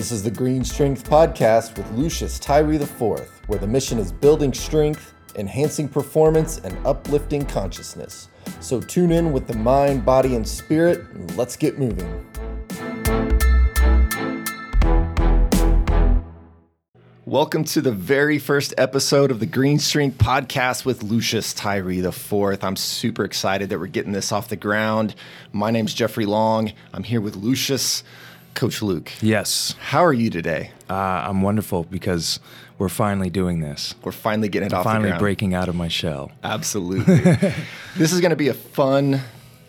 This is the Green Strength Podcast with Lucius Tyree IV, where the mission is building strength, enhancing performance, and uplifting consciousness. So tune in with the mind, body, and spirit, and let's get moving. Welcome to the very first episode of the Green Strength Podcast with Lucius Tyree IV. I'm super excited that we're getting this off the ground. My name's Jeffrey Long. I'm here with Lucius. Coach Luke. Yes. How are you today? Uh, I'm wonderful because we're finally doing this. We're finally getting it I'm off finally breaking out of my shell. Absolutely. this is going to be a fun,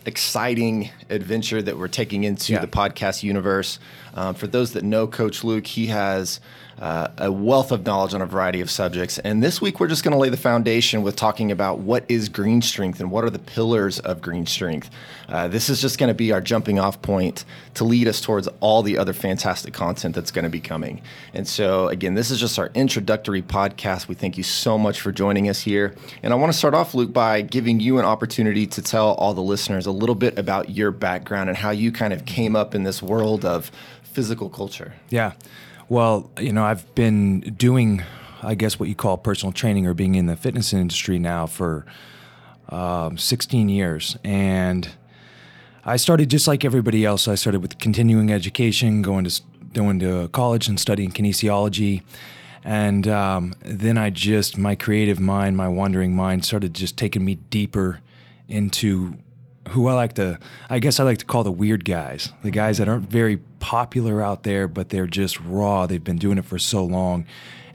exciting adventure that we're taking into Yeah. the podcast universe. Um, for those that know Coach Luke, he has uh, a wealth of knowledge on a variety of subjects. And this week, we're just going to lay the foundation with talking about what is green strength and what are the pillars of green strength. Uh, this is just going to be our jumping off point to lead us towards all the other fantastic content that's going to be coming. And so, again, this is just our introductory podcast. We thank you so much for joining us here. And I want to start off, Luke, by giving you an opportunity to tell all the listeners a little bit about your background and how you kind of came up in this world of physical culture. Yeah. Well, you know, I've been doing, I guess, what you call personal training or being in the fitness industry now for um, 16 years. And I started just like everybody else. I started with continuing education, going to going to college and studying kinesiology. And um, then I just, my creative mind, my wandering mind started just taking me deeper into who I like to, I guess I like to call the weird guys, the guys that aren't very popular out there, but they're just raw. They've been doing it for so long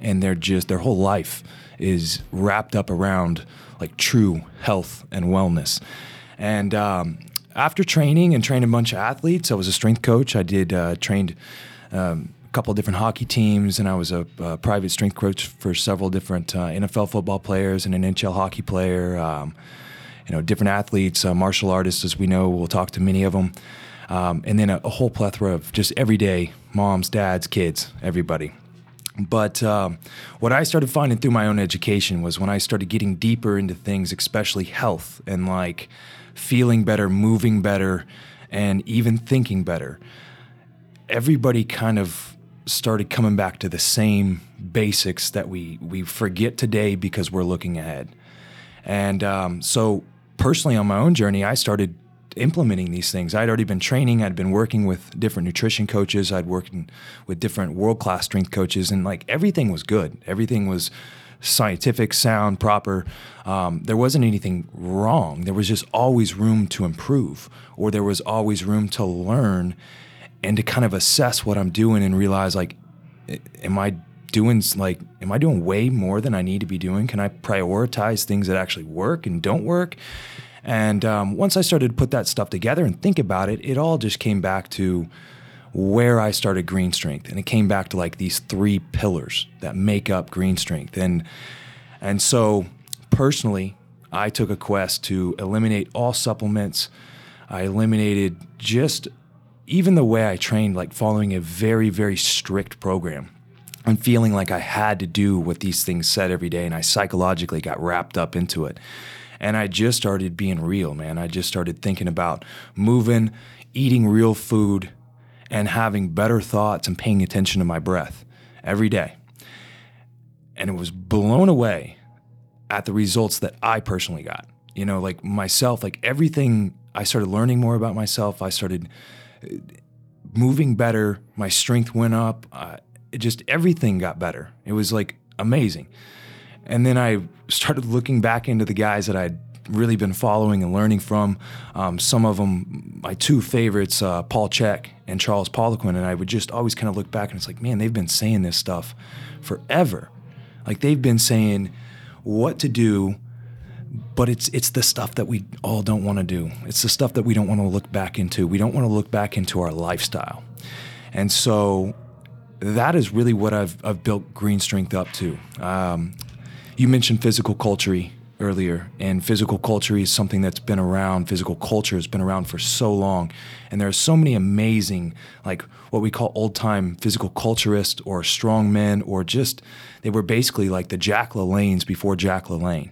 and they're just, their whole life is wrapped up around like true health and wellness. And um, after training and training a bunch of athletes, I was a strength coach. I did, uh, trained um, a couple different hockey teams, and I was a, uh private strength coach for several different uh, NFL football players and an NHL hockey player. Um, you know, different athletes, uh, martial artists, as we know. We'll talk to many of them, um, and then a, a whole plethora of just everyday moms, dads, kids, everybody. But um, what I started finding through my own education was when I started getting deeper into things, especially health and like feeling better, moving better, and even thinking better. Everybody kind of started coming back to the same basics that we we forget today because we're looking ahead. And um, so, personally, on my own journey, I started implementing these things. I'd already been training, I'd been working with different nutrition coaches, I'd worked in, with different world class strength coaches, and like everything was good. Everything was scientific, sound, proper. Um, there wasn't anything wrong. There was just always room to improve, or there was always room to learn and to kind of assess what I'm doing and realize like, am I doing like, am I doing way more than I need to be doing? Can I prioritize things that actually work and don't work? And um, once I started to put that stuff together and think about it, it all just came back to where I started Green Strength, and it came back to like these three pillars that make up Green Strength, and and so personally, I took a quest to eliminate all supplements. I eliminated just even the way I trained, like following a very, very strict program and feeling like I had to do what these things said every day. And I psychologically got wrapped up into it. And I just started being real, man. I just started thinking about moving, eating real food, and having better thoughts and paying attention to my breath every day. And it was blown away at the results that I personally got. You know, like myself, like everything, I started learning more about myself. I started uh, moving better. My strength went up. Uh, it just everything got better. It was like amazing. And then I started looking back into the guys that I'd really been following and learning from. Um, some of them, my two favorites, uh, Paul Chek and Charles Poliquin. And I would just always kind of look back and it's like, man, they've been saying this stuff forever. Like they've been saying what to do, but it's it's the stuff that we all don't want to do. It's the stuff that we don't want to look back into. We don't want to look back into our lifestyle. And so that is really what I've, I've built Green Strength up to. Um, you mentioned physical culture earlier, and physical culture is something that's been around. Physical culture has been around for so long, and there are so many amazing, like what we call old time physical culturists or strong men, or just they were basically like the Jack LaLannes before Jack LaLanne.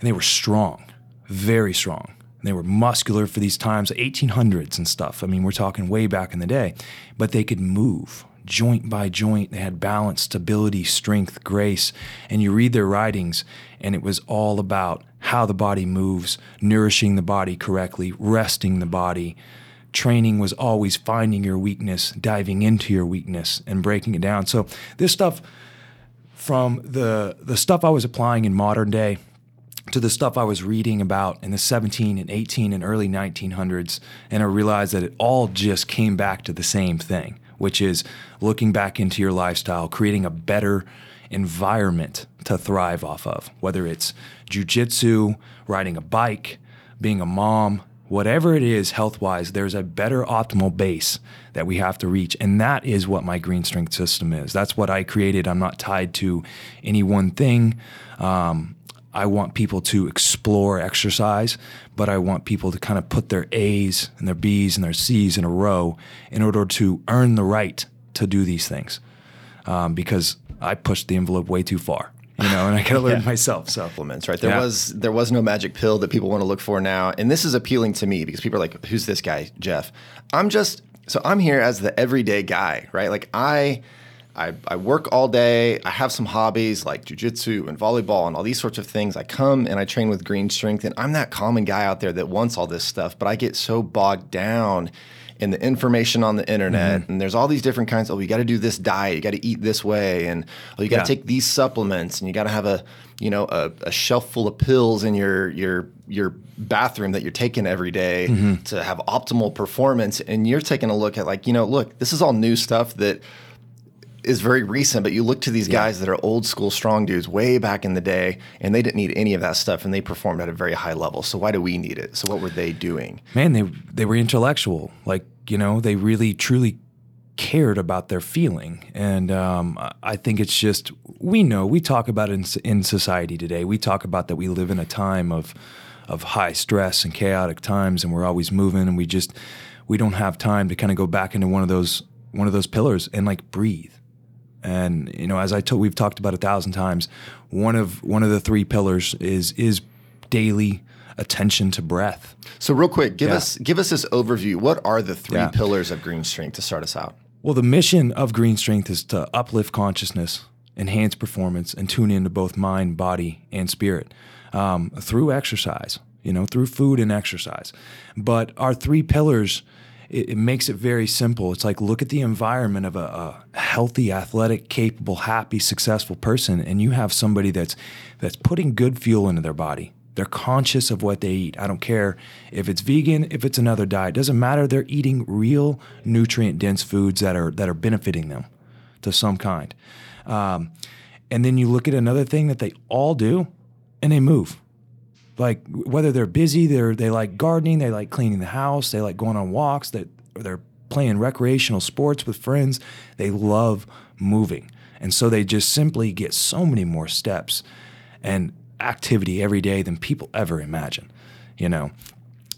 And they were strong, very strong. And they were muscular for these times, 1800s and stuff. I mean, we're talking way back in the day, but they could move joint by joint. They had balance, stability, strength, grace. And you read their writings, and it was all about how the body moves, nourishing the body correctly, resting the body. Training was always finding your weakness, diving into your weakness, and breaking it down. So this stuff, from the the stuff I was applying in modern day to the stuff I was reading about in the 17 and 18 and early 1900s, and I realized that it all just came back to the same thing, which is looking back into your lifestyle, creating a better environment to thrive off of, whether it's jujitsu, riding a bike, being a mom, whatever it is health wise, there's a better optimal base that we have to reach. And that is what my green strength system is. That's what I created. I'm not tied to any one thing. Um, I want people to explore exercise, but I want people to kind of put their A's and their B's and their C's in a row in order to earn the right to do these things. Um, because I pushed the envelope way too far, you know, and I got to learn yeah. myself. So supplements, right? There yeah. was there was no magic pill that people want to look for now, and this is appealing to me because people are like, "Who's this guy, Jeff?" I'm just so I'm here as the everyday guy, right? Like I I, I work all day. I have some hobbies like jujitsu and volleyball and all these sorts of things. I come and I train with Green Strength, and I'm that common guy out there that wants all this stuff, but I get so bogged down in the information on the internet mm-hmm. and there's all these different kinds oh you got to do this diet you got to eat this way and oh you got to yeah. take these supplements and you got to have a you know a, a, shelf full of pills in your your your bathroom that you're taking every day mm-hmm. to have optimal performance and you're taking a look at like you know look this is all new stuff that is very recent, but you look to these yeah. guys that are old school strong dudes way back in the day, and they didn't need any of that stuff, and they performed at a very high level. So why do we need it? So what were they doing? Man, they they were intellectual. Like you know, they really truly cared about their feeling, and um, I think it's just we know we talk about it in, in society today. We talk about that we live in a time of of high stress and chaotic times, and we're always moving, and we just we don't have time to kind of go back into one of those one of those pillars and like breathe and you know, as I told, we've talked about a thousand times. One of one of the three pillars is is daily attention to breath. So, real quick, give yeah. us give us this overview. What are the three yeah. pillars of Green Strength to start us out? Well, the mission of Green Strength is to uplift consciousness, enhance performance, and tune into both mind, body, and spirit um, through exercise. You know, through food and exercise. But our three pillars it, it, makes it very simple. It's like look at the environment of a, a, healthy, athletic, capable, happy, successful person, and you have somebody that's that's putting good fuel into their body. They're conscious of what they eat. I don't care if it's vegan, if it's another diet. Doesn't matter. They're eating real nutrient dense foods that are that are benefiting them to some kind. Um, and then you look at another thing that they all do, and they move like whether they're busy, they're they like gardening, they like cleaning the house, they like going on walks, that or they're playing recreational sports with friends. They love moving. And so they just simply get so many more steps and activity every day than people ever imagine, you know.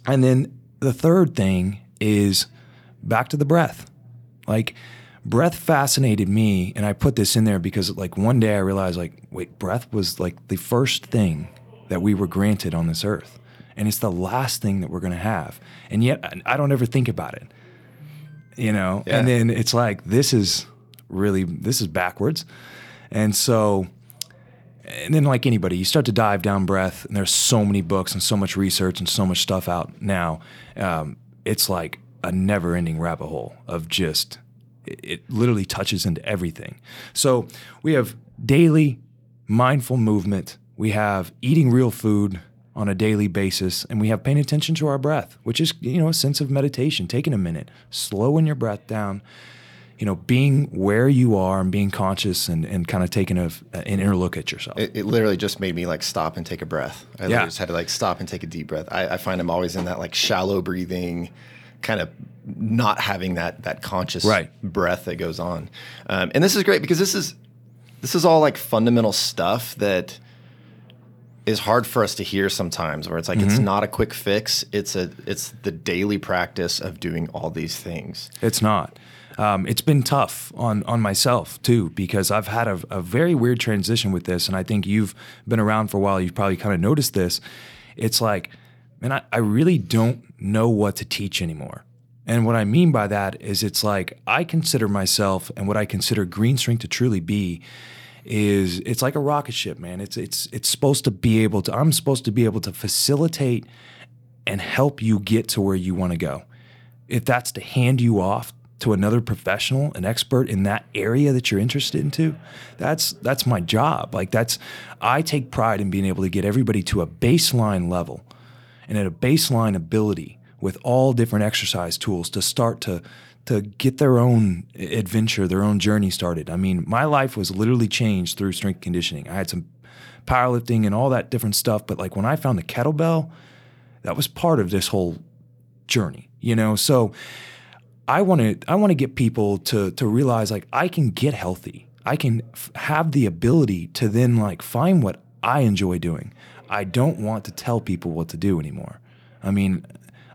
And then the third thing is back to the breath. Like breath fascinated me and I put this in there because like one day I realized like wait, breath was like the first thing that we were granted on this earth. And it's the last thing that we're going to have. And yet I don't ever think about it. You know? Yeah. And then it's like this is really this is backwards. And so and then like anybody, you start to dive down breath and there's so many books and so much research and so much stuff out now. Um, it's like a never-ending rabbit hole of just it, it literally touches into everything. So we have daily mindful movement we have eating real food on a daily basis, and we have paying attention to our breath, which is, you know, a sense of meditation, taking a minute, slowing your breath down, you know, being where you are and being conscious and, and kind of taking a, an inner look at yourself. It, it, literally just made me like stop and take a breath. I yeah. just had to like stop and take a deep breath. I, I find I'm always in that like shallow breathing, kind of not having that that conscious right. breath that goes on. Um, and this is great because this is this is all like fundamental stuff that is hard for us to hear sometimes where it's like mm-hmm. it's not a quick fix it's a it's the daily practice of doing all these things it's not um, it's been tough on on myself too because I've had a, a, very weird transition with this, and I think you've been around for a while. You've probably kind of noticed this. It's like, man, I, I really don't know what to teach anymore. And what I mean by that is it's like I consider myself and what I consider green strength to truly be is it's like a rocket ship, man. It's it's it's supposed to be able to I'm supposed to be able to facilitate and help you get to where you want to go. If that's to hand you off to another professional, an expert in that area that you're interested into, that's that's my job. Like that's I take pride in being able to get everybody to a baseline level and at a baseline ability with all different exercise tools to start to to get their own adventure, their own journey started. I mean, my life was literally changed through strength conditioning. I had some powerlifting and all that different stuff, but like when I found the kettlebell, that was part of this whole journey, you know? So I want to I want to get people to to realize like I can get healthy. I can f- have the ability to then like find what I enjoy doing. I don't want to tell people what to do anymore. I mean,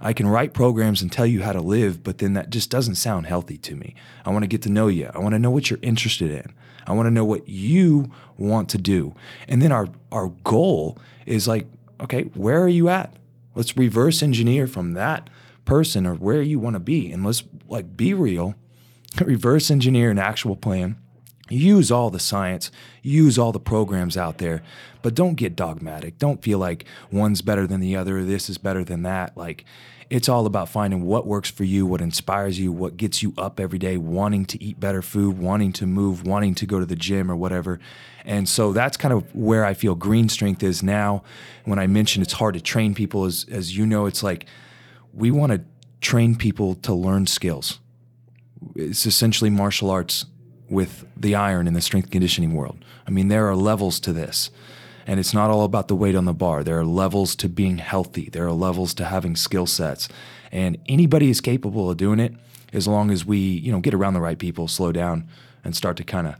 I can write programs and tell you how to live, but then that just doesn't sound healthy to me. I want to get to know you. I want to know what you're interested in. I want to know what you want to do. And then our our goal is like, okay, where are you at? Let's reverse engineer from that person or where you want to be and let's like be real, reverse engineer an actual plan. Use all the science, use all the programs out there, but don't get dogmatic. Don't feel like one's better than the other, this is better than that. Like it's all about finding what works for you, what inspires you, what gets you up every day, wanting to eat better food, wanting to move, wanting to go to the gym or whatever. And so that's kind of where I feel green strength is now. When I mentioned it's hard to train people, as, as you know, it's like we want to train people to learn skills. It's essentially martial arts with the iron in the strength conditioning world. I mean, there are levels to this. And it's not all about the weight on the bar. There are levels to being healthy. There are levels to having skill sets. And anybody is capable of doing it as long as we, you know, get around the right people, slow down, and start to kind of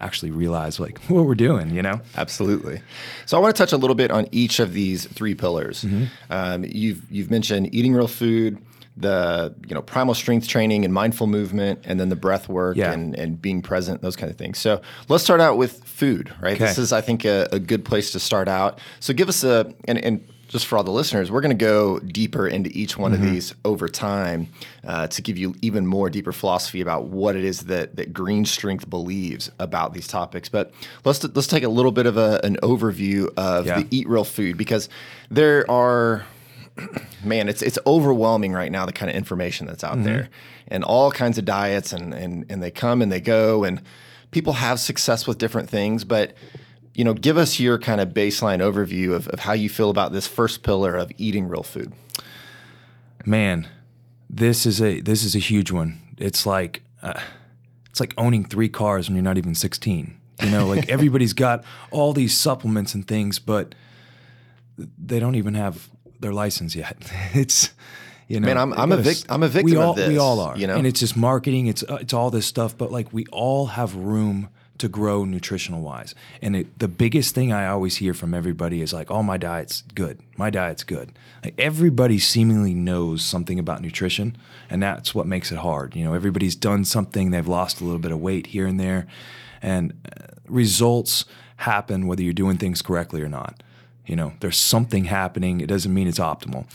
actually realize like what we're doing, you know? Absolutely. So I want to touch a little bit on each of these three pillars. Mm-hmm. Um, you've you've mentioned eating real food, the you know primal strength training and mindful movement and then the breath work yeah. and, and being present those kind of things so let's start out with food right okay. this is i think a, a, good place to start out so give us a and, and just for all the listeners we're going to go deeper into each one mm-hmm. of these over time uh, to give you even more deeper philosophy about what it is that that green strength believes about these topics but let's let's take a little bit of a, an overview of yeah. the eat real food because there are man, it's it's overwhelming right now the kind of information that's out mm-hmm. there, and all kinds of diets, and and and they come and they go, and people have success with different things, but you know, give us your kind of baseline overview of, of how you feel about this first pillar of eating real food. Man, this is a this is a huge one. It's like uh, it's like owning three cars when you're not even 16. You know, like everybody's got all these supplements and things, but they don't even have their license yet. it's you know, man, I'm, I'm a vic- I'm a victim we all, of this. We all are, you know, and it's just marketing. It's uh, it's all this stuff, but like we all have room to grow nutritional wise. And it, the biggest thing I always hear from everybody is like, "Oh, my diet's good. My diet's good." Like everybody seemingly knows something about nutrition, and that's what makes it hard. You know, everybody's done something. They've lost a little bit of weight here and there, and uh, results happen whether you're doing things correctly or not. You know, there's something happening. It doesn't mean it's optimal.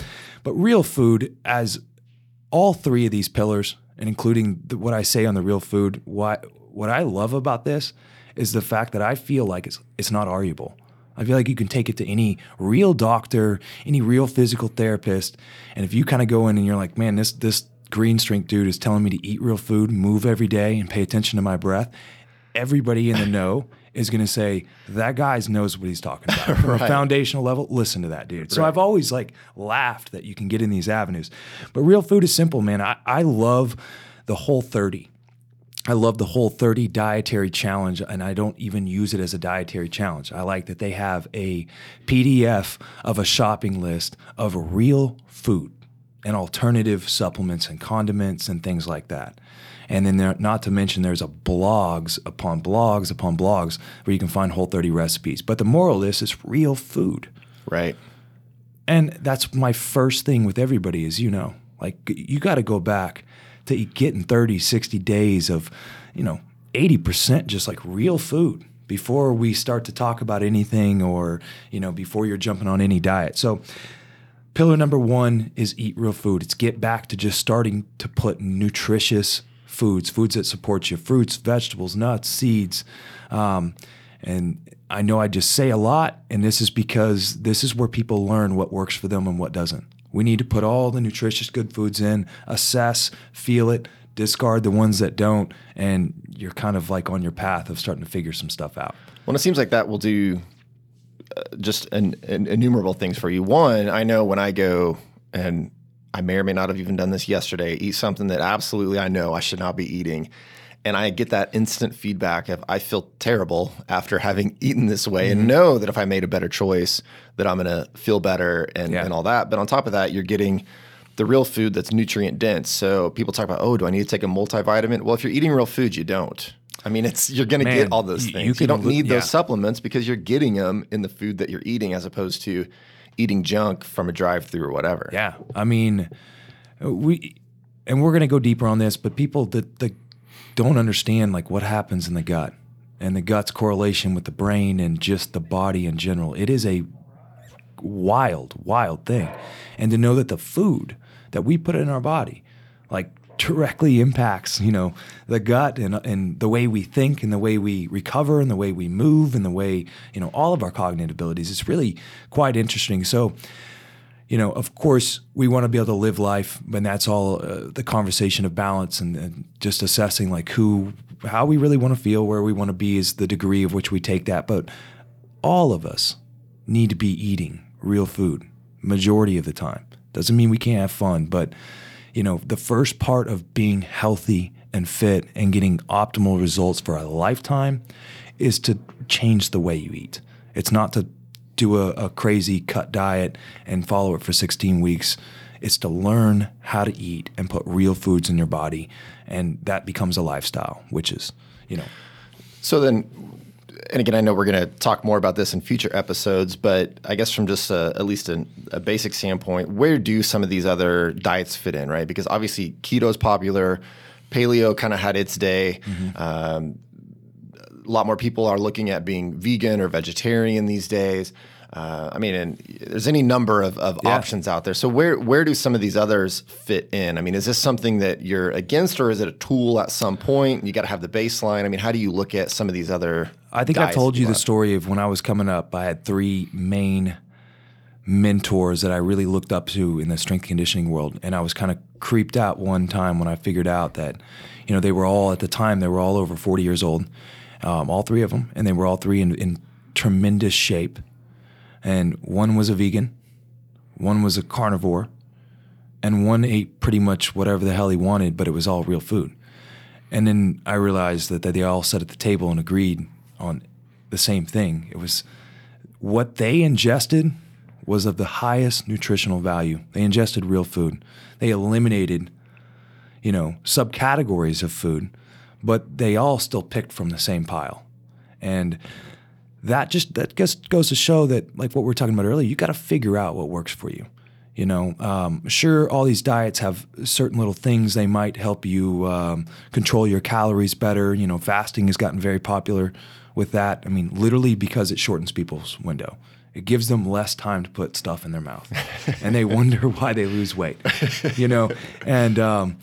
But real food, as all three of these pillars, and including the, what I say on the real food, what what I love about this is the fact that I feel like it's it's not arguable. I feel like you can take it to any real doctor, any real physical therapist, and if you kind of go in and you're like, man, this this green strength dude is telling me to eat real food, move every day, and pay attention to my breath. Everybody in the know is going to say that guy knows what he's talking about from a foundational level. Listen to that dude. So. I've always like laughed that you can get in these avenues, but real food is simple, man. I, I love the whole 30. I love the whole 30 dietary challenge, and I don't even use it as a dietary challenge. I like that they have a PDF of a shopping list of real food and alternative supplements and condiments and things like that. And then there, not to mention there's a blogs upon blogs upon blogs where you can find whole 30 recipes. But the moral is it's real food. Right. And that's my first thing with everybody is, you know, like you got to go back to getting 30, 60 days of, you know, 80% just like real food before we start to talk about anything or, you know, before you're jumping on any diet. So pillar number one is eat real food. It's get back to just starting to put nutritious foods, foods that support you, fruits, vegetables, nuts, seeds. Um, and I know I just say a lot, and this is because this is where people learn what works for them and what doesn't. We need to put all the nutritious good foods in, assess, feel it, discard the ones that don't, and you're kind of like on your path of starting to figure some stuff out. Well, it seems like that will do uh, just an, an innumerable things for you. One, I know when I go and I may or may not have even done this yesterday, eat something that absolutely I know I should not be eating. And I get that instant feedback of I feel terrible after having eaten this way mm-hmm. and know that if I made a better choice, that I'm going to feel better and, yeah. and all that. But on top of that, you're getting the real food that's nutrient dense. So people talk about, oh, do I need to take a multivitamin? Well, if you're eating real food, you don't. I mean, it's you're going to get all those things. You, you don't need yeah. those supplements because you're getting them in the food that you're eating, as opposed to eating junk from a drive-through or whatever. Yeah, I mean, we and we're going to go deeper on this, but people that, that don't understand like what happens in the gut and the gut's correlation with the brain and just the body in general. It is a wild, wild thing, and to know that the food that we put in our body, like directly impacts, you know, the gut and, and the way we think and the way we recover and the way we move and the way, you know, all of our cognitive abilities. It's really quite interesting. So, you know, of course, we want to be able to live life, and that's all uh, the conversation of balance and, and, just assessing like who, how we really want to feel, where we want to be is the degree of which we take that. But all of us need to be eating real food majority of the time. Doesn't mean we can't have fun, but you know, the first part of being healthy and fit and getting optimal results for a lifetime is to change the way you eat. It's not to do a, a, crazy cut diet and follow it for 16 weeks. It's to learn how to eat and put real foods in your body. And that becomes a lifestyle, which is, you know. So then, and again, I know we're going to talk more about this in future episodes, but I guess from just a, at least a, a, basic standpoint, where do some of these other diets fit in, right? Because obviously keto is popular, paleo kind of had its day. Mm-hmm. Um, a lot more people are looking at being vegan or vegetarian these days. Uh, I mean, and there's any number of, of yeah. options out there. So where where do some of these others fit in? I mean, is this something that you're against, or is it a tool at some point? You got to have the baseline. I mean, how do you look at some of these other? I think I've told you the story of when I was coming up. I had three main mentors that I really looked up to in the strength conditioning world, and I was kind of creeped out one time when I figured out that, you know, they were all at the time they were all over 40 years old, um, all three of them, and they were all three in, in tremendous shape and one was a vegan, one was a carnivore, and one ate pretty much whatever the hell he wanted, but it was all real food. And then I realized that, that they all sat at the table and agreed on the same thing. It was what they ingested was of the highest nutritional value. They ingested real food. They eliminated, you know, subcategories of food, but they all still picked from the same pile. And that just that just goes to show that like what we are talking about earlier, you got to figure out what works for you. You know, um, sure, all these diets have certain little things they might help you um, control your calories better. You know, fasting has gotten very popular with that. I mean, literally because it shortens people's window. It gives them less time to put stuff in their mouth, and they wonder why they lose weight. You know, and um,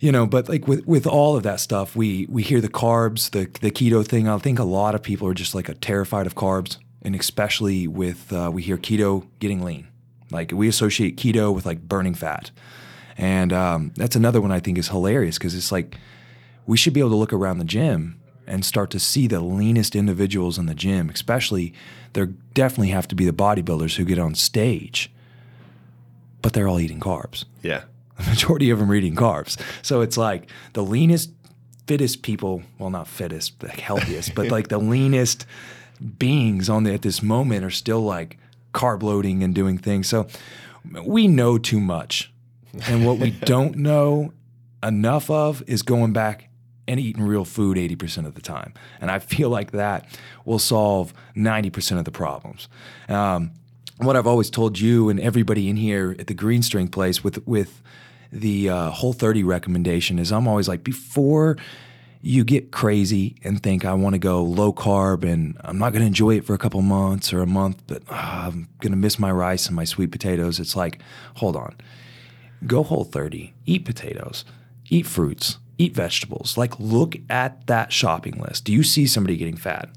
you know but like with with all of that stuff we we hear the carbs the the keto thing i think a lot of people are just like a terrified of carbs and especially with uh, we hear keto getting lean like we associate keto with like burning fat and um, that's another one i think is hilarious because it's like we should be able to look around the gym and start to see the leanest individuals in the gym especially there definitely have to be the bodybuilders who get on stage but they're all eating carbs yeah the majority of them are eating carbs. So it's like the leanest, fittest people, well, not fittest, the healthiest, but like the leanest beings on the, at this moment are still like carb loading and doing things. So we know too much. And what we don't know enough of is going back and eating real food 80% of the time. And I feel like that will solve 90% of the problems. Um, what I've always told you and everybody in here at the Green Strength place with with the uh, Whole 30 recommendation is I'm always like before you get crazy and think I want to go low carb and I'm not going to enjoy it for a couple months or a month, but ah, I'm going to miss my rice and my sweet potatoes. It's like, hold on, go whole 30, eat potatoes, eat fruits, eat vegetables. Like, look at that shopping list. Do you see somebody getting fat?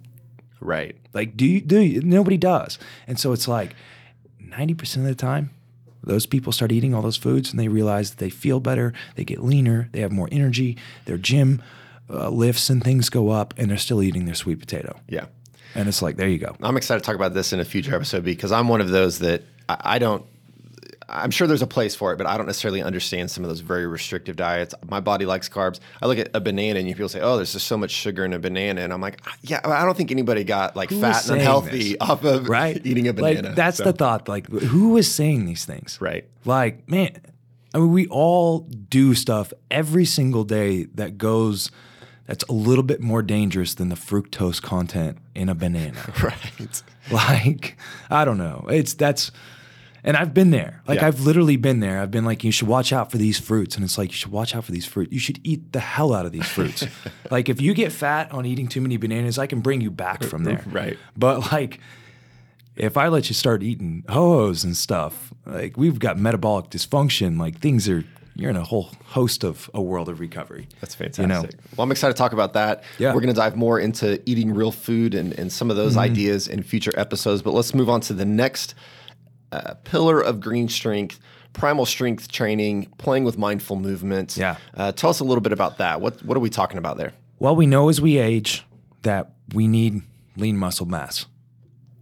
Right. Like, do you, do you? Nobody does. And so it's like 90% of the time, those people start eating all those foods and they realize that they feel better, they get leaner, they have more energy, their gym uh, lifts and things go up, and they're still eating their sweet potato. Yeah. And it's like, there you go. I'm excited to talk about this in a future episode because I'm one of those that I, I don't. I'm sure there's a place for it, but I don't necessarily understand some of those very restrictive diets. My body likes carbs. I look at a banana and you people say, "Oh, there's just so much sugar in a banana," and I'm like, ah, "Yeah, I don't think anybody got like Who fat and unhealthy this? off of Right? eating a banana." Like, that's So- the thought. Like, who is saying these things? right. Like, man, I mean, we all do stuff every single day that goes, that's a little bit more dangerous than the fructose content in a banana. Right. like, I don't know. It's that's, and I've been there. Like, Yeah. I've literally been there. I've been like, you should watch out for these fruits. And it's like, you should watch out for these fruit. You should eat the hell out of these fruits. like, if you get fat on eating too many bananas, I can bring you back from there. Right. But like, if I let you start eating ho-hos and stuff, like we've got metabolic dysfunction, like things are you're in a whole host of a world of recovery. That's fantastic. You know? Well, I'm excited to talk about that. Yeah. We're going to dive more into eating real food and, and some of those Mm-hmm. ideas in future episodes. But let's move on to the next uh, pillar of green strength primal strength training, playing with mindful movement. Yeah. Uh, tell us a little bit about that. What, what are we talking about there? Well, we know as we age that we need lean muscle mass.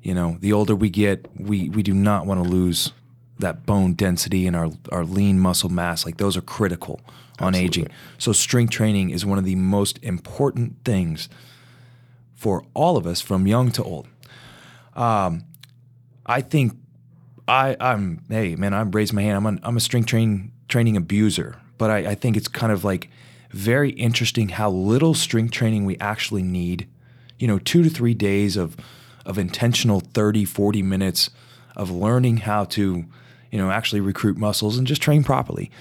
You know, the older we get, we we do not want to lose that bone density and our our lean muscle mass. Like those are critical on aging. So strength training is one of the most important things for all of us from young to old. Um, I think I I'm hey man, I'm raising my hand. I'm an, I'm a strength train training abuser, but I, I think it's kind of like very interesting how little strength training we actually need. You know, two to three days of of intentional 30, 40 minutes of learning how to, you know, actually recruit muscles and just train properly.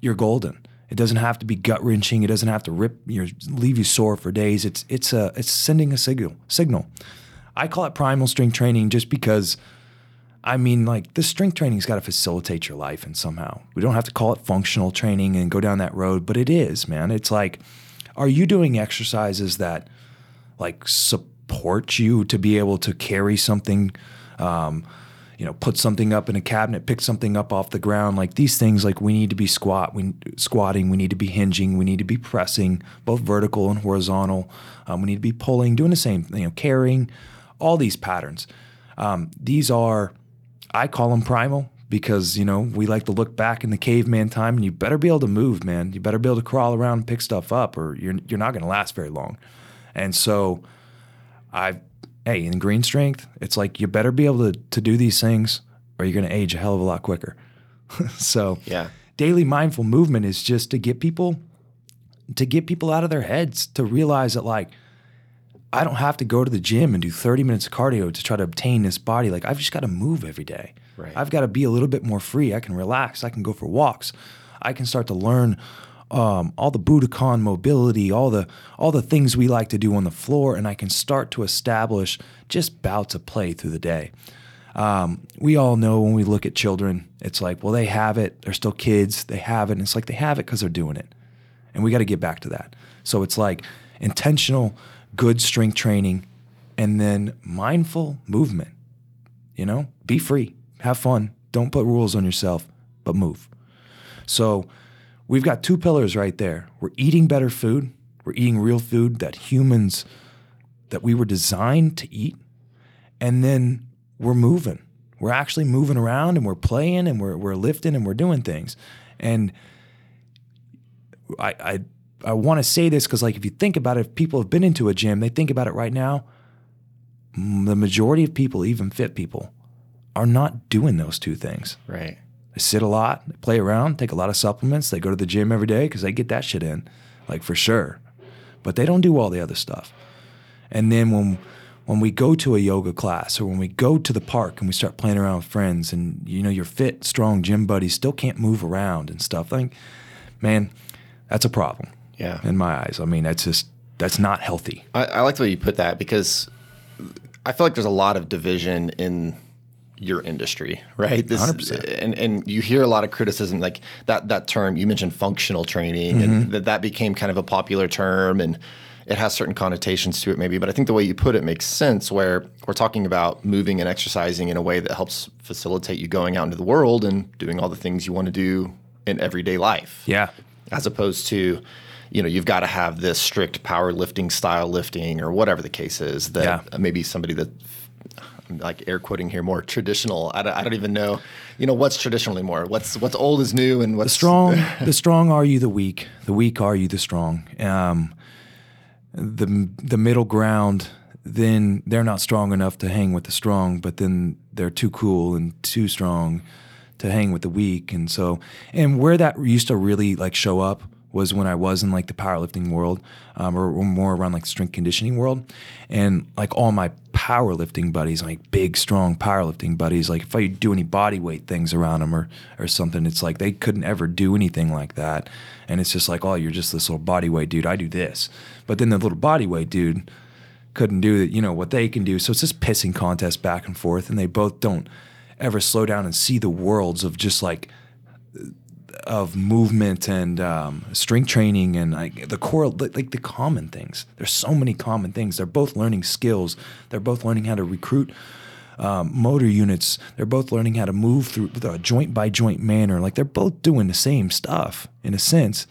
You're golden. It doesn't have to be gut wrenching. It doesn't have to rip your leave you sore for days. It's it's a it's sending a signal signal. I call it primal strength training just because I mean, like the strength training's got to facilitate your life and somehow. We don't have to call it functional training and go down that road, but it is, man. It's like, are you doing exercises that like support you to be able to carry something, um, you know, put something up in a cabinet, pick something up off the ground? Like these things, like we need to be squat, we squatting, we need to be hinging, we need to be pressing, both vertical and horizontal. Um, we need to be pulling, doing the same, you know, carrying, all these patterns. Um, these are I call them primal because you know we like to look back in the caveman time, and you better be able to move, man. You better be able to crawl around and pick stuff up, or you're you're not going to last very long. And so, I, hey, in green strength, it's like you better be able to to do these things, or you're going to age a hell of a lot quicker. so, Yeah. daily mindful movement is just to get people to get people out of their heads to realize that like I don't have to go to the gym and do 30 minutes of cardio to try to obtain this body. Like I've just got to move every day. Right. I've got to be a little bit more free. I can relax. I can go for walks. I can start to learn um, all the Budokon mobility, all the all the things we like to do on the floor, and I can start to establish just bouts of play through the day. Um, we all know when we look at children, it's like, well, they have it. They're still kids. They have it. And it's like they have it because they're doing it. And we got to get back to that. So it's like intentional, good strength training, and then mindful movement. You know, be free, have fun. Don't put rules on yourself, but move. So we've got two pillars right there. We're eating better food. We're eating real food that humans that we were designed to eat. And then we're moving. We're actually moving around and we're playing and we're, we're lifting and we're doing things. And I I, I want to say this because like if you think about it, if people have been into a gym, they think about it right now. The majority of people, even fit people, are not doing those two things. Right. They sit a lot, they play around, take a lot of supplements. They go to the gym every day because they get that shit in, like for sure. But they don't do all the other stuff. And then when when we go to a yoga class or when we go to the park and we start playing around with friends and you know your fit, strong gym buddies still can't move around and stuff, like man, that's a problem. Yeah. in my eyes. I mean, that's just that's not healthy. I, I like the way you put that because I feel like there's a lot of division in your industry, right? This, 100%. And and you hear a lot of criticism, like that that term you mentioned, functional training, Mm-hmm. and that that became kind of a popular term, and it has certain connotations to it, maybe. But I think the way you put it makes sense. Where we're talking about moving and exercising in a way that helps facilitate you going out into the world and doing all the things you want to do in everyday life Yeah, as opposed to you know you've got to have this strict powerlifting style lifting or whatever the case is that Yeah. maybe somebody that I'm like air quoting here more traditional I don't, I don't even know you know what's traditional anymore what's what's old is new and what's the strong, the strong are you the weak. The weak are you the strong. Um, the the middle ground, then they're not strong enough to hang with the strong, but then they're too cool and too strong to hang with the weak. And so, and where that used to really like show up was when I was in like the powerlifting world, um, or, or more around like strength conditioning world, and like all my powerlifting buddies, like big, strong powerlifting buddies, like if I do any body weight things around them or or something, it's like they couldn't ever do anything like that, and it's just like, oh, you're just this little body weight dude. I do this, but then the little body weight dude couldn't do you know what they can do. So it's this pissing contest back and forth, and they both don't ever slow down and see the worlds of just like of movement and um, strength training and like the core like, the common things. There's so many common things. They're both learning skills. They're both learning how to recruit um, motor units. They're both learning how to move through a joint by joint manner. Like they're both doing the same stuff in a sense,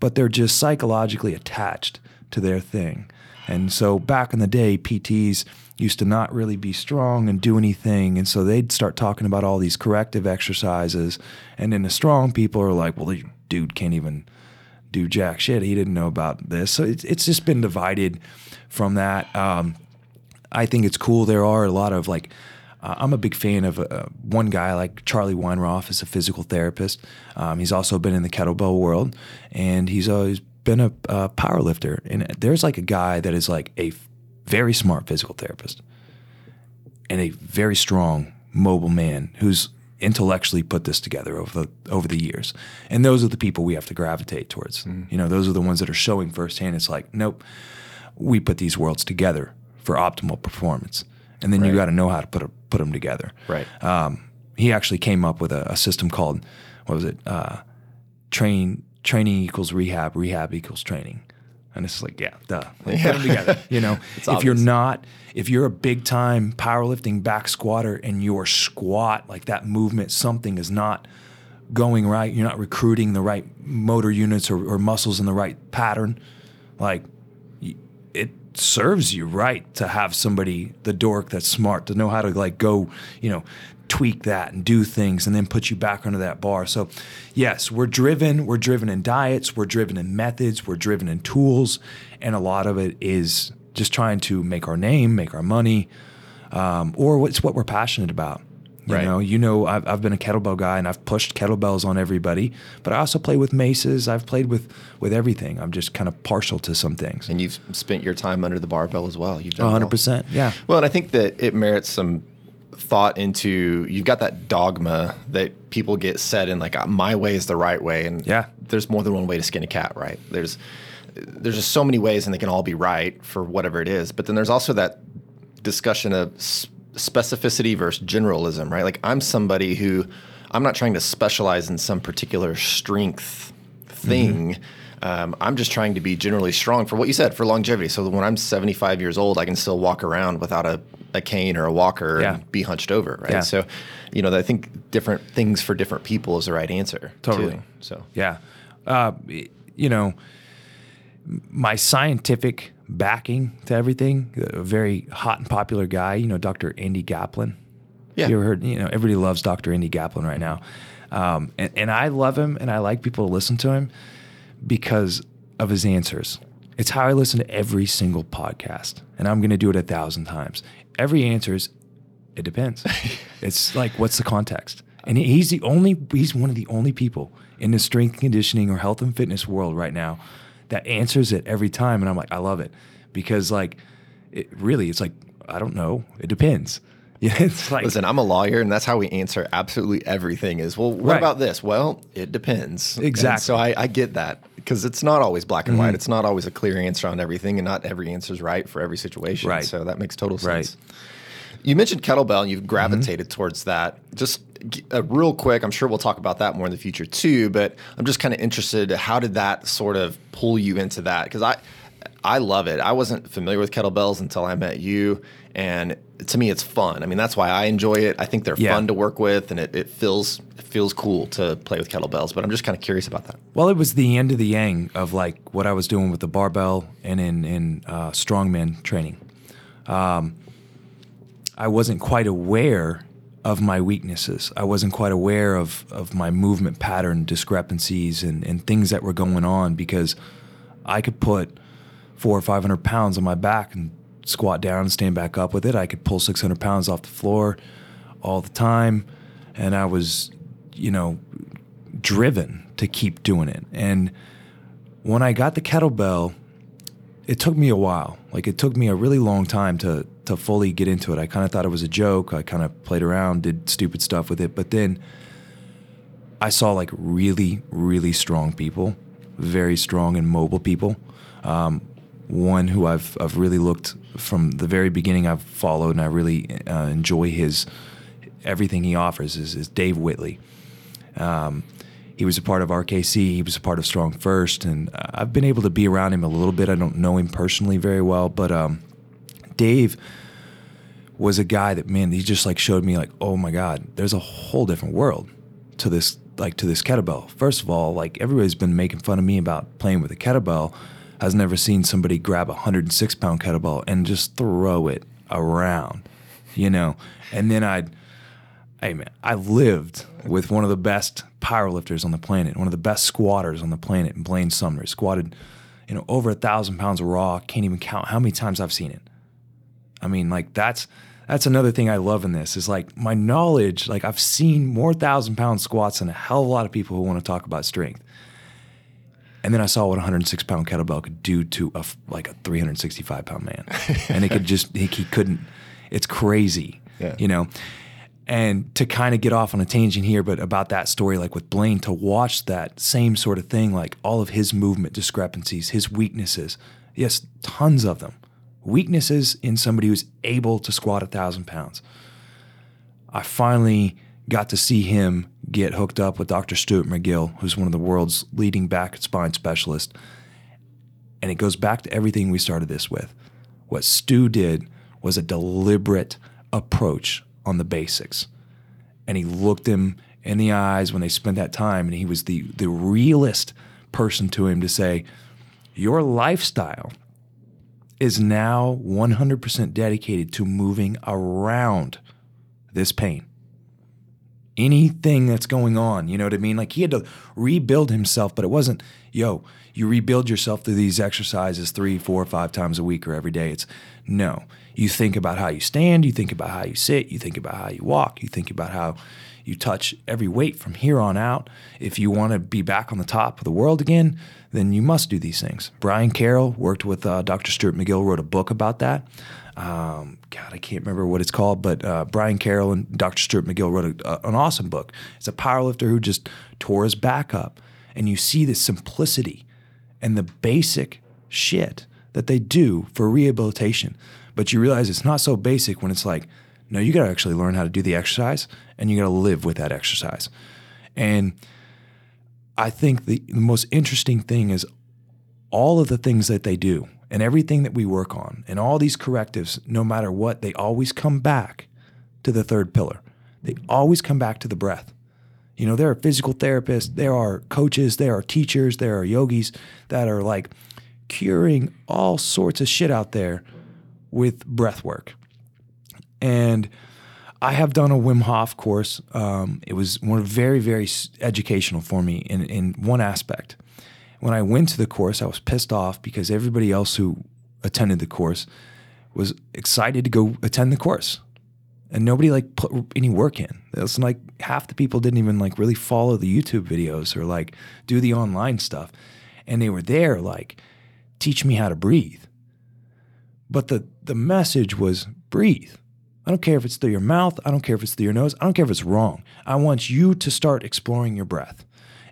but they're just psychologically attached to their thing. And so back in the day, PTs used to not really be strong and do anything. And so they'd start talking about all these corrective exercises. And then the strong people are like, well, the dude can't even do jack shit. He didn't know about this. So it's, it's just been divided from that. Um, I think it's cool. There are a lot of like, uh, I'm a big fan of uh, one guy like Charlie Weingroff is a physical therapist. Um, he's also been in the kettlebell world, and he's always been a, a power lifter. And there's like a guy that is like a very smart physical therapist and a very strong mobile man who's intellectually put this together over the over the years. And those are the people we have to gravitate towards. You know, those are the ones that are showing firsthand. It's like, nope, we put these worlds together for optimal performance, and then you got to know how to put a, put them together. right Um, he actually came up with a, a system called what was it? Uh, train training equals rehab, rehab equals training. And it's like, yeah, duh. Like, Put them together. You know, if you're not, if you're a big time powerlifting back squatter and your squat, like that movement, something is not going right, you're not recruiting the right motor units or, or muscles in the right pattern, like it serves you right to have somebody, the dork that's smart, to know how to like go, you know, tweak that and do things and then put you back under that bar. So, yes, we're driven. We're driven in diets. We're driven in methods. We're driven in tools. And a lot of it is just trying to make our name, make our money, um, or what's what we're passionate about. You Right. know, you know, I've, I've been a kettlebell guy and I've pushed kettlebells on everybody, but I also play with maces. I've played with with everything. I'm just kind of partial to some things. and you've spent your time under the barbell as well you've done 100. percent Yeah. Well, and I think that it merits some thought into you've got that dogma that people get set in like my way is the right way and Yeah. there's more than one way to skin a cat right? There's there's just so many ways and they can all be right for whatever it is. But then there's also that discussion of specificity versus generalism right? Like i'm somebody who i'm not trying to specialize in some particular strength thing. Um, i'm just trying to be generally strong for what you said for longevity. So when i'm 75 years old i can still walk around without a, a cane or a walker Yeah. and be hunched over right Yeah. so you know i think different things for different people is the right answer Totally. too. so Yeah. Uh, you know, my scientific backing to everything, a very hot and popular guy, you know, Dr. Andy Galpin. Yeah. You ever heard, you know, everybody loves Dr. Andy Galpin right now. Um, and, and I love him and I like people to listen to him because of his answers. It's how I listen to every single podcast. And I'm going to do it a thousand times. Every answer is, it depends. it's like, what's the context? And he's the only, he's one of the only people in the strength conditioning or health and fitness world right now that answers it every time. And I'm like, I love it because, like, it really, it's like, I don't know. It depends. Yeah, it's like, Listen, I'm a lawyer, and that's how we answer absolutely everything. Is well, what Right. about this? Well, it depends. And Exactly. so I, I get that because it's not always black and white. It's not always a clear answer on everything, and not every answer is right for every situation. Right. So that makes total Right. sense. You mentioned kettlebell, and you've gravitated towards that. Just uh, real quick, I'm sure we'll talk about that more in the future too. But I'm just kind of interested. How did that sort of pull you into that? Because I, I love it. I wasn't familiar with kettlebells until I met you, and to me, it's fun. I mean, that's why I enjoy it. I think they're Yeah. fun to work with, and it, it feels it feels cool to play with kettlebells. But I'm just kind of curious about that. Well, it was the end of the yang of like what I was doing with the barbell and in in uh, strongman training. Um, I wasn't quite aware of my weaknesses. I wasn't quite aware of of my movement pattern discrepancies and and things that were going on because I could put four or five hundred pounds on my back and squat down and stand back up with it. I could pull six hundred pounds off the floor all the time, and I was, you know, driven to keep doing it. And when I got the kettlebell, it took me a while. Like it took me a really long time to to fully get into it. I kind of thought it was a joke. I kind of played around, did stupid stuff with it, but then I saw like really, really strong people, very strong and mobile people. Um, one who I've I've really looked from the very beginning. I've followed and I really uh, enjoy his everything he offers is, is Dave Whitley. Um, he was a part of RKC. He was a part of Strong First, and I've been able to be around him a little bit. I don't know him personally very well, but um, Dave was a guy that man, he just like showed me like, oh my God, there's a whole different world to this like to this kettlebell. First of all, like everybody's been making fun of me about playing with a kettlebell. Has never seen somebody grab a 106 pound kettlebell and just throw it around, you know. And then I'd hey man, I lived with one of the best powerlifters on the planet, one of the best squatters on the planet, Blaine Sumner. Squatted, you know, over a thousand pounds of raw. Can't even count how many times I've seen it. I mean, like that's that's another thing I love in this is like my knowledge. Like I've seen more thousand pound squats than a hell of a lot of people who want to talk about strength. And then I saw what a 106 pound kettlebell could do to a like a 365 pound man, and it could just he, he couldn't. It's crazy, Yeah. you know. And to kind of get off on a tangent here, but about that story, like with Blaine, to watch that same sort of thing, like all of his movement discrepancies, his weaknesses, yes, tons of them. Weaknesses in somebody who's able to squat a thousand pounds. I finally got to see him get hooked up with Dr. Stuart McGill, who's one of the world's leading back spine specialists. And it goes back to everything we started this with. What Stu did was a deliberate approach on the basics. And he looked him in the eyes when they spent that time, and he was the, the realest person to him to say, Your lifestyle is now 100% dedicated to moving around this pain. Anything that's going on, you know what I mean? Like he had to rebuild himself, but it wasn't, yo, you rebuild yourself through these exercises three, four, five times a week or every day. It's no. You think about how you stand, you think about how you sit, you think about how you walk, you think about how you touch every weight from here on out. If you want to be back on the top of the world again, then you must do these things. Brian Carroll worked with uh, Dr. Stuart McGill, wrote a book about that. Um, God, I can't remember what it's called, but uh, Brian Carroll and Dr. Stuart McGill wrote a, a- an awesome book. It's a powerlifter who just tore his back up, and you see the simplicity and the basic shit that they do for rehabilitation. But you realize it's not so basic when it's like, no, you got to actually learn how to do the exercise, and you got to live with that exercise. And I think the, the most interesting thing is all of the things that they do and everything that we work on and all these correctives, no matter what, they always come back to the third pillar. They always come back to the breath. You know, there are physical therapists, there are coaches, there are teachers, there are yogis that are like curing all sorts of shit out there with breath work. And I have done a Wim Hof course. Um, it was one very, very educational for me in, in one aspect. When I went to the course, I was pissed off because everybody else who attended the course was excited to go attend the course, and nobody like put any work in. It's like half the people didn't even like really follow the YouTube videos or like do the online stuff, and they were there like, teach me how to breathe. But the the message was breathe. I don't care if it's through your mouth. I don't care if it's through your nose. I don't care if it's wrong. I want you to start exploring your breath.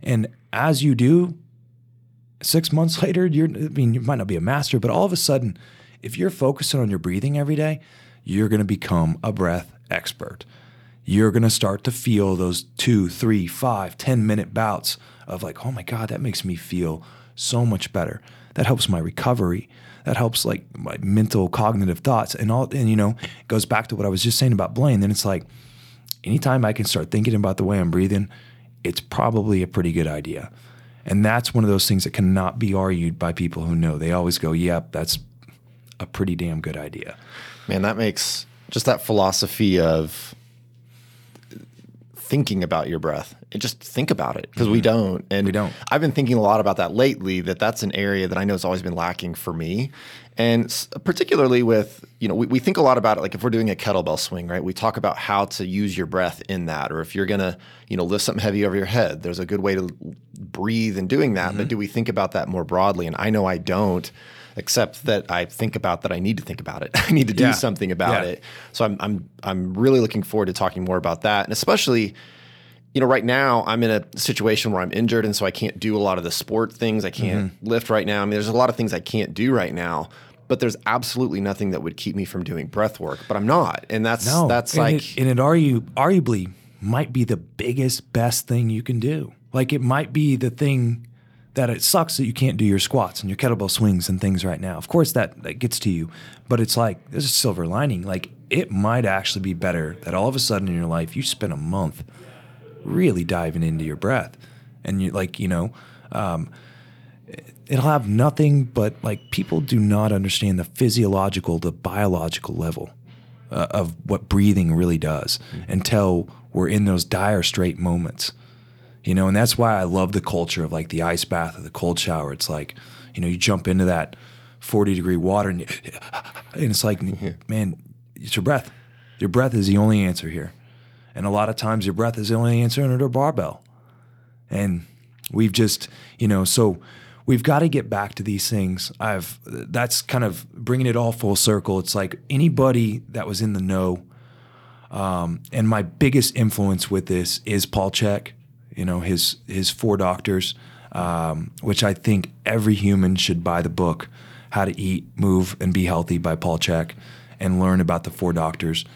And as you do, six months later, you're, I mean, you might not be a master, but all of a sudden, if you're focusing on your breathing every day, you're going to become a breath expert. You're going to start to feel those two, three, five, ten minute bouts of like, oh my God, that makes me feel so much better. That helps my recovery. That helps like my mental cognitive thoughts and all. And, you know, it goes back to what I was just saying about Blaine. Then it's like, anytime I can start thinking about the way I'm breathing, it's probably a pretty good idea. And that's one of those things that cannot be argued by people who know. They always go, yep, that's a pretty damn good idea. Man, that makes just that philosophy of thinking about your breath and just think about it because mm-hmm. we don't and we don't i've been thinking a lot about that lately that that's an area that i know has always been lacking for me and particularly with you know we, we think a lot about it like if we're doing a kettlebell swing right we talk about how to use your breath in that or if you're gonna you know lift something heavy over your head there's a good way to breathe in doing that mm-hmm. but do we think about that more broadly and i know i don't except that I think about that I need to think about it. I need to do yeah. something about yeah. it. So I'm I'm I'm really looking forward to talking more about that, and especially. You know, right now I'm in a situation where I'm injured, and so I can't do a lot of the sport things. I can't mm-hmm. lift right now. I mean, there's a lot of things I can't do right now but there's absolutely nothing that would keep me from doing breath work. But I'm not, and that's no. that's and like, it, and it argue, arguably might be the biggest, best thing you can do. Like it might be the thing that it sucks that you can't do your squats and your kettlebell swings and things right now. Of course, that, that gets to you, but it's like there's a silver lining. Like it might actually be better that all of a sudden in your life you spend a month really diving into your breath, and you like you know. Um, it'll have nothing but like people do not understand the physiological, the biological level uh, of what breathing really does mm-hmm. until we're in those dire straight moments you know, and that's why I love the culture of like the ice bath or the cold shower. It's like, you know, you jump into that 40 degree water and, you, and it's like, man, it's your breath. Your breath is the only answer here. And a lot of times your breath is the only answer under a barbell. And we've just, you know, so we've got to get back to these things. I've, that's kind of bringing it all full circle. It's like anybody that was in the know, um, and my biggest influence with this is Paul Chek you know his his four doctors, um, which I think every human should buy the book, How to Eat, Move, and Be Healthy by Paul Chek, and learn about the four doctors.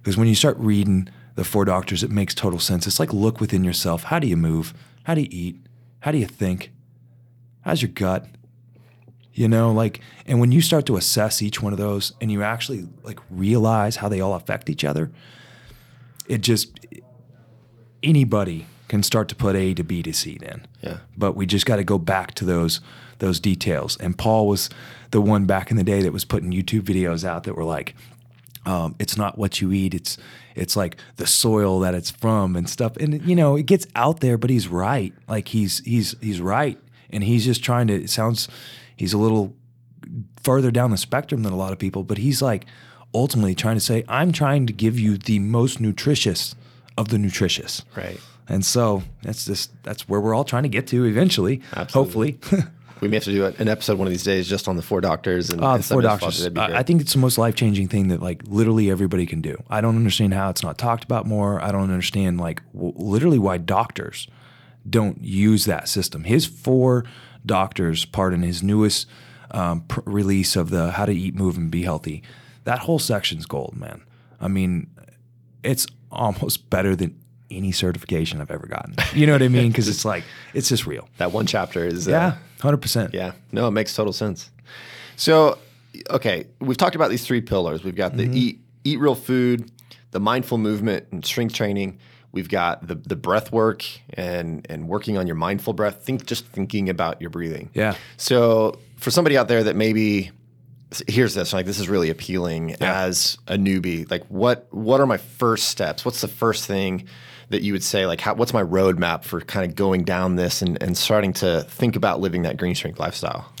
Because when you start reading the four doctors, it makes total sense. It's like look within yourself. How do you move? How do you eat? How do you think? How's your gut? You know, like, and when you start to assess each one of those and you actually like realize how they all affect each other, it just anybody can start to put A to B to C then. Yeah. But we just got to go back to those those details. And Paul was the one back in the day that was putting YouTube videos out that were like, um, it's not what you eat. It's it's like the soil that it's from and stuff. And you know, it gets out there, but he's right. Like he's he's he's right, and he's just trying to. It sounds he's a little further down the spectrum than a lot of people, but he's like ultimately trying to say, I'm trying to give you the most nutritious of the nutritious. Right. And so that's just that's where we're all trying to get to eventually. Absolutely. Hopefully. we may have to do an episode one of these days just on the four doctors and, uh, and four doctors. I think it's the most life changing thing that like literally everybody can do. I don't understand how it's not talked about more. I don't understand like w- literally why doctors don't use that system. His four doctors part in his newest um, pr- release of the How to Eat, Move, and Be Healthy. That whole section's gold, man. I mean, it's almost better than any certification I've ever gotten. You know what I mean? Because it's like it's just real. That one chapter is uh, yeah, hundred percent. Yeah, no, it makes total sense. So, okay, we've talked about these three pillars. We've got the mm-hmm. eat eat real food, the mindful movement and strength training. We've got the the breath work and and working on your mindful breath. Think just thinking about your breathing. Yeah. So for somebody out there that maybe hears this like this is really appealing yeah. as a newbie like what what are my first steps what's the first thing that you would say like how, what's my roadmap for kind of going down this and, and starting to think about living that green strength lifestyle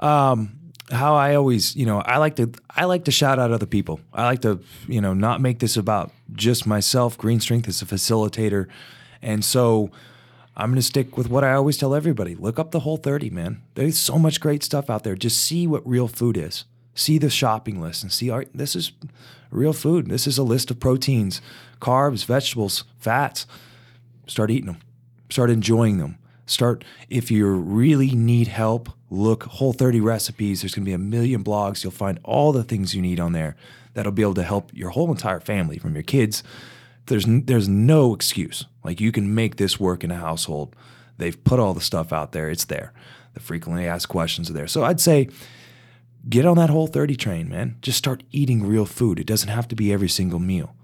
um, how I always, you know, I like to I like to shout out other people. I like to, you know, not make this about just myself. Green Strength is a facilitator. And so I'm going to stick with what I always tell everybody. Look up the whole 30, man. There's so much great stuff out there. Just see what real food is. See the shopping list and see, all right, this is real food. This is a list of proteins, carbs, vegetables, fats. Start eating them. Start enjoying them. Start if you really need help, look Whole 30 recipes. There's going to be a million blogs. You'll find all the things you need on there that'll be able to help your whole entire family from your kids. There's there's no excuse. Like you can make this work in a household. They've put all the stuff out there. It's there. The frequently asked questions are there. So I'd say get on that whole 30 train, man. Just start eating real food. It doesn't have to be every single meal.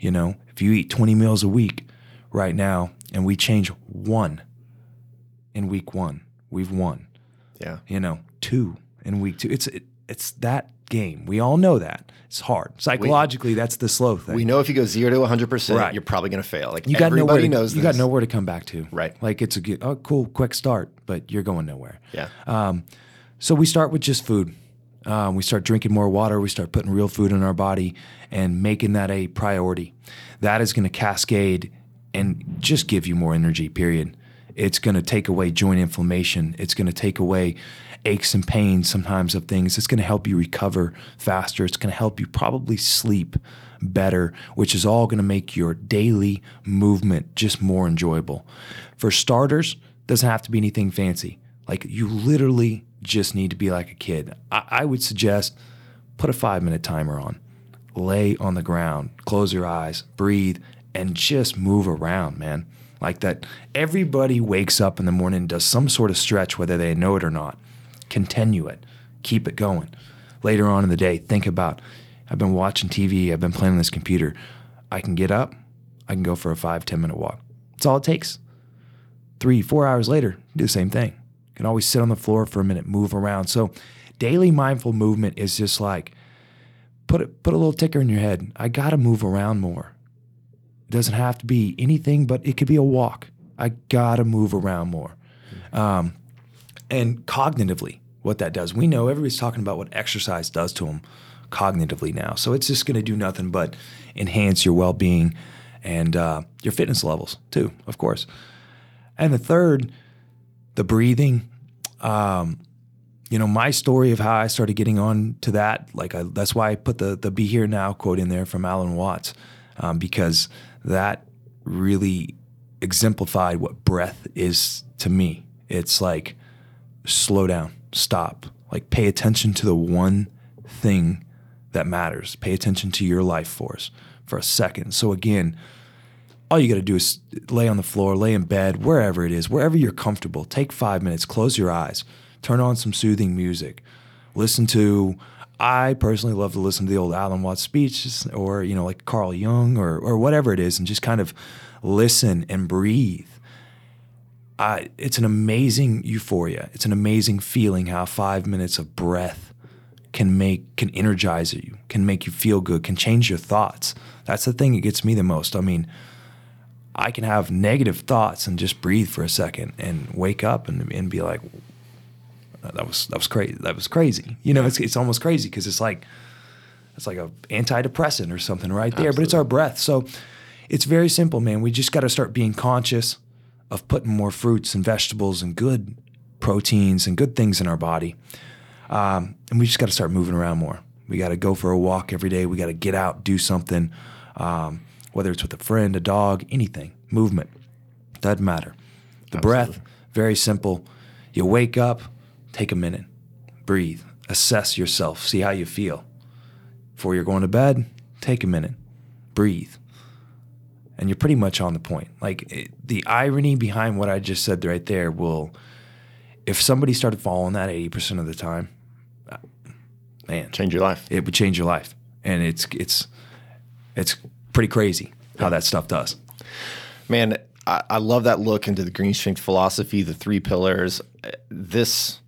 You know, if you eat 20 meals a week right now and we change one in week 1, we've won. Yeah. You know, two in week 2. It's it, it's that game. We all know that. It's hard. Psychologically, we, that's the slow thing. We know if you go 0 to 100%, right. you're probably going to fail. Like you got everybody nowhere to, knows You this. got nowhere to come back to. Right. Like it's a good, oh, cool, quick start, but you're going nowhere. Yeah. Um, so we start with just food. Um, we start drinking more water. We start putting real food in our body and making that a priority. That is going to cascade and just give you more energy, period. It's going to take away joint inflammation. It's going to take away aches and pains sometimes of things. It's going to help you recover faster. It's going to help you probably sleep better, which is all going to make your daily movement just more enjoyable. For starters, doesn't have to be anything fancy. Like you literally just need to be like a kid. I, I would suggest put a five minute timer on, lay on the ground, close your eyes, breathe, and just move around, man. Like that, everybody wakes up in the morning, does some sort of stretch, whether they know it or not. Continue it, keep it going. Later on in the day, think about I've been watching TV, I've been playing on this computer. I can get up, I can go for a five, 10 minute walk. That's all it takes. Three, four hours later, do the same thing can always sit on the floor for a minute, move around. So daily mindful movement is just like put it, put a little ticker in your head. I got to move around more. It doesn't have to be anything, but it could be a walk. I got to move around more. Um, and cognitively, what that does, we know everybody's talking about what exercise does to them cognitively now. So it's just going to do nothing but enhance your well being and uh, your fitness levels, too, of course. And the third, the breathing, um, you know, my story of how I started getting on to that, like I, that's why I put the the "Be Here Now" quote in there from Alan Watts, um, because that really exemplified what breath is to me. It's like slow down, stop, like pay attention to the one thing that matters. Pay attention to your life force for a second. So again, all you got to do is lay on the floor, lay in bed, wherever it is, wherever you're comfortable. Take five minutes, close your eyes, turn on some soothing music, listen to. I personally love to listen to the old Alan Watts speeches, or you know, like Carl Jung, or or whatever it is, and just kind of listen and breathe. I, it's an amazing euphoria. It's an amazing feeling how five minutes of breath can make can energize you, can make you feel good, can change your thoughts. That's the thing that gets me the most. I mean I can have negative thoughts and just breathe for a second and wake up and, and be like, that was that was crazy. That was crazy. You know, it's it's almost crazy because it's like it's like a antidepressant or something right there. Absolutely. But it's our breath. So it's very simple, man. We just got to start being conscious of putting more fruits and vegetables and good proteins and good things in our body. Um, and we just got to start moving around more. We got to go for a walk every day. We got to get out, do something. Um, whether it's with a friend, a dog, anything, movement, doesn't matter. The Absolutely. breath, very simple. You wake up, take a minute, breathe, assess yourself, see how you feel. Before you're going to bed, take a minute, breathe. And you're pretty much on the point. Like it, the irony behind what I just said right there will, if somebody started following that 80% of the time, uh, man, change your life. It would change your life. And it's, it's, it's pretty crazy how that stuff does. Man, I, I love that look into the green strength philosophy, the three pillars. This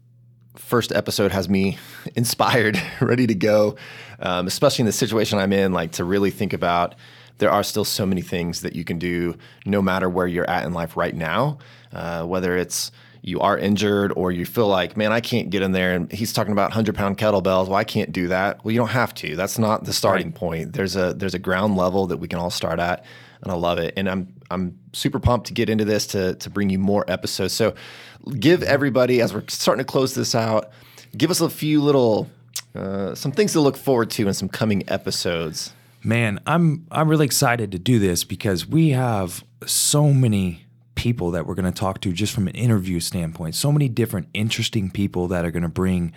first episode has me inspired, ready to go, um, especially in the situation I'm in, like to really think about there are still so many things that you can do no matter where you're at in life right now, uh, whether it's you are injured or you feel like, man, I can't get in there. And he's talking about 100 pound kettlebells. Well, I can't do that. Well, you don't have to. That's not the starting right. point. There's a there's a ground level that we can all start at, and I love it. And I'm I'm super pumped to get into this to to bring you more episodes. So, give everybody as we're starting to close this out, give us a few little uh, some things to look forward to in some coming episodes. Man, I'm I'm really excited to do this because we have so many people that we're going to talk to just from an interview standpoint. So many different interesting people that are going to bring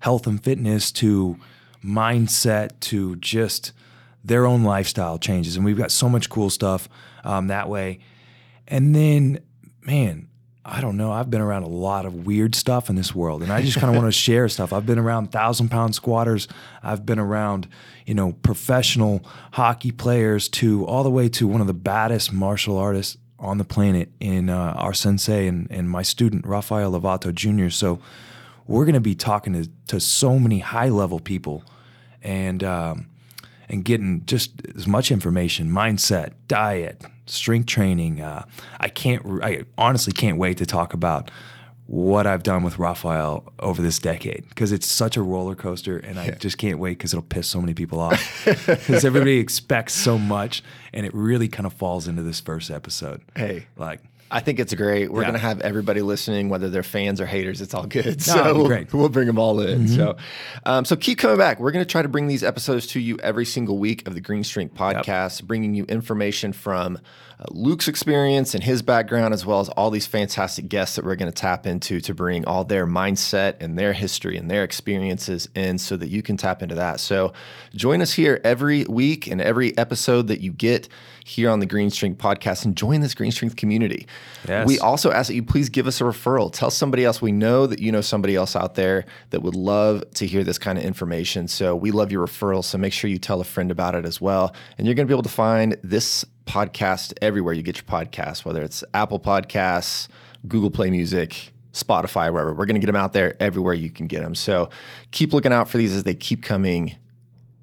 health and fitness to mindset to just their own lifestyle changes. And we've got so much cool stuff um, that way. And then, man, I don't know. I've been around a lot of weird stuff in this world, and I just kind of want to share stuff. I've been around thousand pound squatters. I've been around, you know, professional hockey players to all the way to one of the baddest martial artists on the planet in uh, our sensei and, and my student Rafael Lovato Jr. So we're going to be talking to, to so many high level people, and um, and getting just as much information, mindset, diet, strength training. Uh, I can't, I honestly can't wait to talk about what I've done with Rafael over this decade because it's such a roller coaster, and I just can't wait because it'll piss so many people off because everybody expects so much, and it really kind of falls into this first episode. Hey, like I think it's great. We're Yeah. going to have everybody listening, whether they're fans or haters. It's all good. So we'll, we'll bring them all in. So, um, so keep coming back. We're going to try to bring these episodes to you every single week of the Green Strength podcast, bringing you information from Luke's experience and his background, as well as all these fantastic guests that we're going to tap into to bring all their mindset and their history and their experiences in, so that you can tap into that. So, join us here every week and every episode that you get here on the Green Strength podcast, and join this Green Strength community. Yes. We also ask that you please give us a referral. Tell somebody else. We know that you know somebody else out there that would love to hear this kind of information. So we love your referrals. So make sure you tell a friend about it as well. And you're going to be able to find this podcast everywhere you get your podcasts, whether it's Apple Podcasts, Google Play Music, Spotify, wherever. We're going to get them out there everywhere you can get them. So keep looking out for these as they keep coming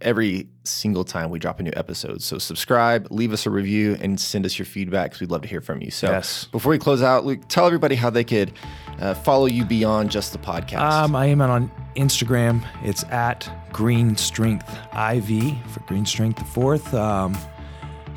every single time we drop a new episode. So subscribe, leave us a review, and send us your feedback because we'd love to hear from you. So Yes. before we close out, Luke, tell everybody how they could uh, follow you beyond just the podcast. Um, I am on Instagram. It's at Green Strength IV for Green Strength the Fourth. Um,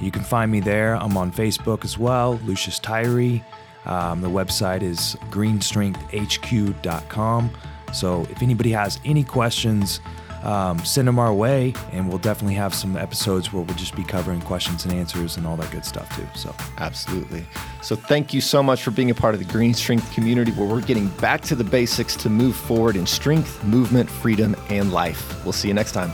you can find me there. I'm on Facebook as well, Lucius Tyree. Um, the website is greenstrengthhq.com. So if anybody has any questions, um, send them our way, and we'll definitely have some episodes where we'll just be covering questions and answers and all that good stuff too. So Absolutely. So thank you so much for being a part of the Green Strength community where we're getting back to the basics to move forward in strength, movement, freedom, and life. We'll see you next time.